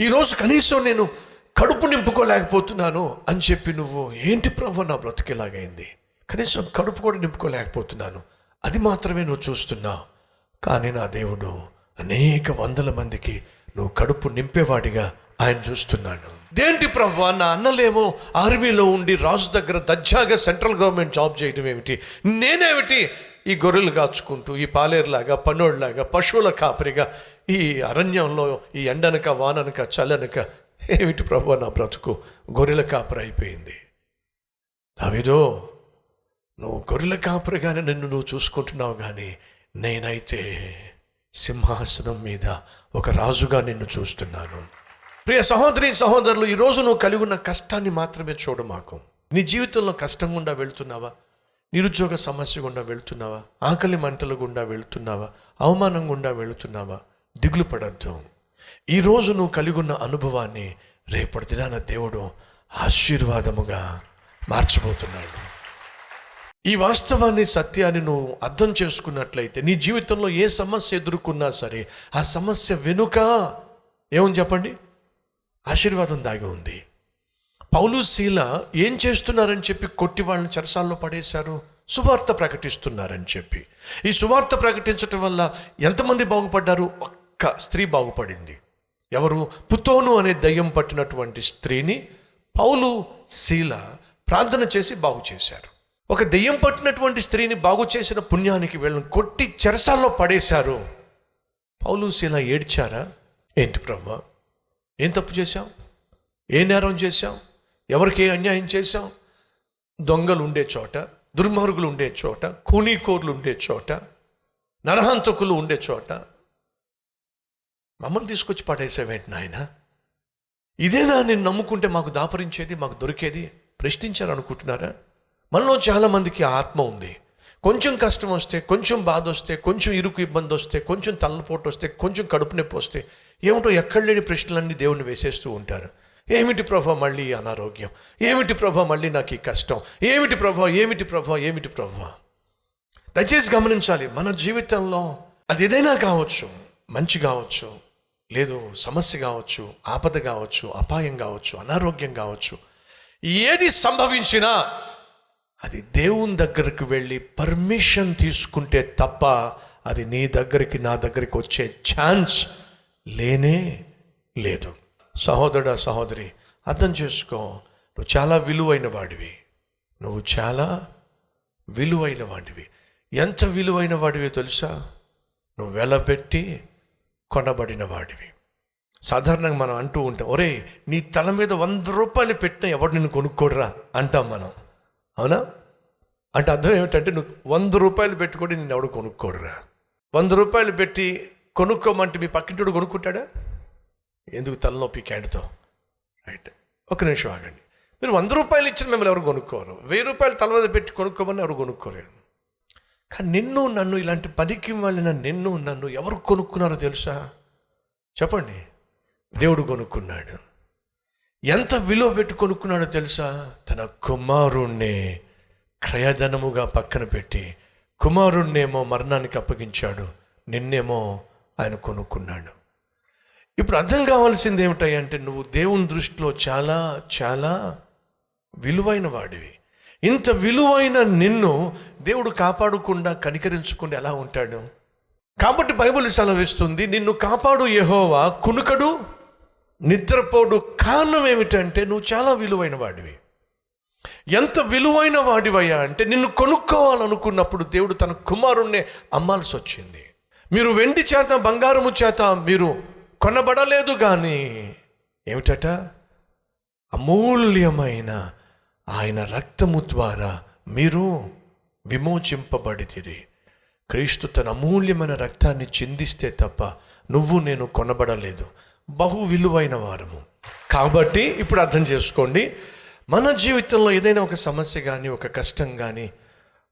ఈరోజు కనీసం నేను కడుపు నింపుకోలేకపోతున్నాను అని చెప్పి నువ్వు ఏంటి ప్రభు నా బ్రతికేలాగైంది? కనీసం కడుపు కూడా నింపుకోలేకపోతున్నాను. అది మాత్రమే నువ్వు చూస్తున్నావు కానీ నా దేవుడు అనేక వందల మందికి నువ్వు కడుపు నింపేవాడిగా ఆయన చూస్తున్నాడు. దేంటి ప్రభు? నా అన్నలేమో ఆర్మీలో ఉండి రాజు దగ్గర దర్జాగా సెంట్రల్ గవర్నమెంట్ జాబ్ చేయడం ఏమిటి? నేనేమిటి? ఈ గొర్రెలు కాచుకుంటూ ఈ పాలేరులాగా పన్నోళ్ళలాగా పశువుల కాపరిగా ఈ అరణ్యంలో ఈ ఎండనక వాననక చల్లనక ఏమిటి ప్రభు నా బ్రతుకు? గొర్రెల కాపరి అయిపోయింది. దావిదో నువ్వు గొర్రెల కాపరిగానే నిన్ను నువ్వు చూసుకుంటున్నావు కానీ నేనైతే సింహాసనం మీద ఒక రాజుగా నిన్ను చూస్తున్నాను. ప్రియ సహోదరి సహోదరులు ఈరోజు నువ్వు కలిగి ఉన్న కష్టాన్ని మాత్రమే చూడమాకు నీ జీవితంలో కష్టం గుండా వెళ్తున్నావా? నిరుద్యోగ సమస్య గుండా వెళ్తున్నావా? ఆకలి మంటల గుండా వెళ్తున్నావా? అవమానం గుండా వెళుతున్నావా? దిగులు పడద్దు. ఈరోజు నువ్వు కలిగి ఉన్న అనుభవాన్ని రేపటి దినాన దేవుడు ఆశీర్వాదముగా మార్చబోతున్నాడు. ఈ వాస్తవాన్ని సత్యాన్ని నువ్వు అర్థం చేసుకున్నట్లయితే నీ జీవితంలో ఏ సమస్య ఎదుర్కొన్నా సరే ఆ సమస్య వెనుక ఏమని చెప్పండి? ఆశీర్వాదం దాగి ఉంది. పౌలు శీల ఏం చేస్తున్నారని చెప్పి కొట్టి వాళ్ళని చెరసాల్లో పడేశారు? సువార్త ప్రకటిస్తున్నారని చెప్పి. ఈ సువార్త ప్రకటించటం వల్ల ఎంతమంది బాగుపడ్డారు? ఒక్క స్త్రీ బాగుపడింది. ఎవరు? పుతోను అనే దయ్యం పట్టినటువంటి స్త్రీని పౌలు శీల ప్రార్థన చేసి బాగు చేశారు. ఒక దెయ్యం పట్టినటువంటి స్త్రీని బాగు చేసిన పుణ్యానికి వీళ్ళని కొట్టి చెరసాల్లో పడేశారు. పౌలు శీల ఏడ్చారా? ఏంటి బ్రహ్మ? ఏం తప్పు చేశాం ఏ నేరం చేశాం ఎవరికి ఏ అన్యాయం చేశాం? దొంగలు ఉండే చోట దుర్మార్గులు ఉండే చోట కూనీకోర్లు ఉండే చోట నరహంతకులు ఉండే చోట. మమ్మల్ని తీసుకొచ్చి పడేసేవేంటి నాయన? ఇదేనా నేను నమ్ముకుంటే మాకు దాపరించేది మాకు దొరికేది? ప్రశ్నించారనుకుంటున్నారా? మనలో చాలామందికి ఆత్మ ఉంది. కొంచెం కష్టం వస్తే కొంచెం బాధ వస్తే కొంచెం ఇరుకు ఇబ్బంది వస్తే కొంచెం తలపోటు వస్తే కొంచెం కడుపు నొప్పి వస్తే ఏమిటో ఎక్కడ లేని ప్రశ్నలన్నీ దేవుణ్ణి వేసేస్తూ ఉంటారు. ఏమిటి ప్రభా మళ్ళీ అనారోగ్యం? ఏమిటి ప్రభా మళ్ళీ నాకు ఈ కష్టం? ఏమిటి ప్రభా? ఏమిటి ప్రభా? ఏమిటి ప్రభా? దయచేసి గమనించాలి మన జీవితంలో అది ఏదైనా కావచ్చు. మంచి కావచ్చు లేదు సమస్య కావచ్చు ఆపద కావచ్చు అపాయం కావచ్చు అనారోగ్యం కావచ్చు. ఏది సంభవించినా అది దేవుని దగ్గరికి వెళ్ళి పర్మిషన్ తీసుకుంటే తప్ప అది నీ దగ్గరికి నా దగ్గరికి వచ్చే ఛాన్స్ లేనే లేదు. సహోదరుడా సహోదరి అర్థం చేసుకో నువ్వు చాలా విలువైన వాడివి. నువ్వు చాలా విలువైన వాడివి. ఎంత విలువైన వాడివి తెలుసా? నువ్వు వెలబెట్టి కొనబడిన వాడివి. సాధారణంగా మనం అంటూ ఉంటాం ఒరే నీ తల మీద వంద రూపాయలు పెట్టినా ఎవడు నిన్ను కొనుక్కోడురా? అంటాం మనం. అవునా? అంటే అర్థం ఏమిటంటే నువ్వు వంద రూపాయలు పెట్టుకొని నిన్ను ఎవడు కొనుక్కోడురా? వంద రూపాయలు పెట్టి కొనుక్కోమంటే మీ పక్కింటుడు కొనుక్కుంటాడా? ఎందుకు తలనొప్పి క్యాడ్తో రైట్. ఒక నిమిషం ఆగండి. మీరు వంద రూపాయలు ఇచ్చిన మిమ్మల్ని ఎవరు కొనుక్కోరు. వెయ్యి రూపాయలు తలవద పెట్టి కొనుక్కోమని ఎవరు కొనుక్కోలేరు. కానీ నిన్ను నన్ను ఇలాంటి పనికి వెళ్ళిన నిన్ను నన్ను ఎవరు కొనుక్కున్నారో తెలుసా? చెప్పండి. దేవుడు కొనుక్కున్నాడు. ఎంత విలువ పెట్టి కొనుక్కున్నాడో తెలుసా? తన కుమారుణ్ణి క్రయధనముగా పక్కన పెట్టి కుమారుణ్ణేమో మరణానికి అప్పగించాడు. నిన్నేమో ఆయన కొనుక్కున్నాడు. ఇప్పుడు అర్థం కావాల్సింది ఏమిటంటే నువ్వు దేవుని దృష్టిలో చాలా చాలా విలువైన వాడివి. ఇంత విలువైన నిన్ను దేవుడు కాపాడకుండా కనికరించకుండా ఎలా ఉంటాడు? కాబట్టి బైబుల్ సెలవిస్తుంది నిన్ను కాపాడు యహోవా కునుకడు నిద్రపోడు కారణం ఏమిటంటే నువ్వు చాలా విలువైన వాడివి. ఎంత విలువైన వాడివయ్యా అంటే నిన్ను కొనుక్కోవాలనుకున్నప్పుడు దేవుడు తన కుమారుణ్ణి అమ్మాల్సి వచ్చింది మీరు వెండి చేత బంగారము చేత మీరు కొనబడలేదు కానీ ఏమిటట? అమూల్యమైన ఆయన రక్తము ద్వారా మీరు విమోచింపబడితిరి. క్రీస్తు తన అమూల్యమైన రక్తాన్ని చిందిస్తే తప్ప నువ్వు నేను కొనబడలేదు. బహు విలువైన వారము. కాబట్టి ఇప్పుడు అర్థం చేసుకోండి. మన జీవితంలో ఏదైనా ఒక సమస్య కానీ ఒక కష్టం కానీ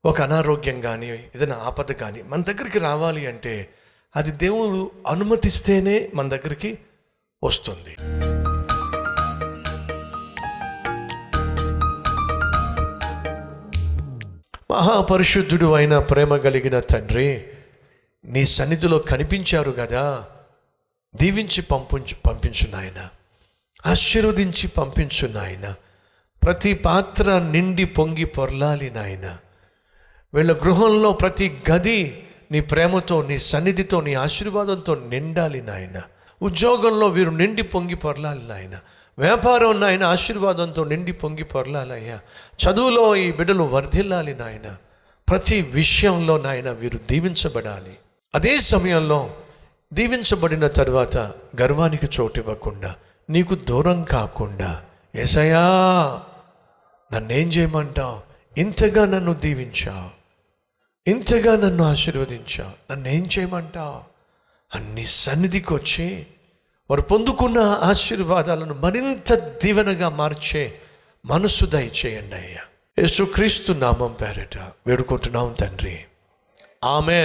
ఒక అనారోగ్యం కానీ ఏదైనా ఆపద కానీ మన దగ్గరికి రావాలి అంటే అది దేవుడు అనుమతిస్తేనే మన దగ్గరికి వస్తుంది. మహాపరిశుద్ధుడు అయిన ప్రేమ కలిగిన తండ్రి నీ సన్నిధిలో కనిపించారు కదా దీవించి పంపించు పంపించు నాయన. ఆశీర్వదించి పంపించు నాయన. ప్రతి పాత్ర నిండి పొంగి పొర్లాలి నాయన. వీళ్ళ గృహంలో ప్రతి గది నీ ప్రేమతో నీ సన్నిధితో నీ ఆశీర్వాదంతో నిండాలి నాయన. ఉద్యోగంలో వీరు నిండి పొంగి పొరలాలి నాయన. వ్యాపారం నాయన ఆశీర్వాదంతో నిండి పొంగి పొరలాలయ్యా. చదువులో ఈ బిడ్డలు వర్ధిల్లాలి నాయన. ప్రతి విషయంలో నాయన వీరు దీవించబడాలి. అదే సమయంలో దీవించబడిన తర్వాత గర్వానికి చోటు ఇవ్వకుండా నీకు దూరం కాకుండా ఎసయా నన్నేం చేయమంటావు? ఇంతగా నన్ను దీవించావు. ఇంతగా నన్ను ఆశీర్వదించావు నన్ను ఏం చేయమంటావు అన్ని సన్నిధికి వచ్చి వారు పొందుకున్న ఆశీర్వాదాలను మరింత దీవెనగా మార్చే మనసు దయచేయండి అయ్యా. యేసుక్రీస్తు నామం పేరిట వేడుకుంటున్నాం తండ్రి. ఆమెన్.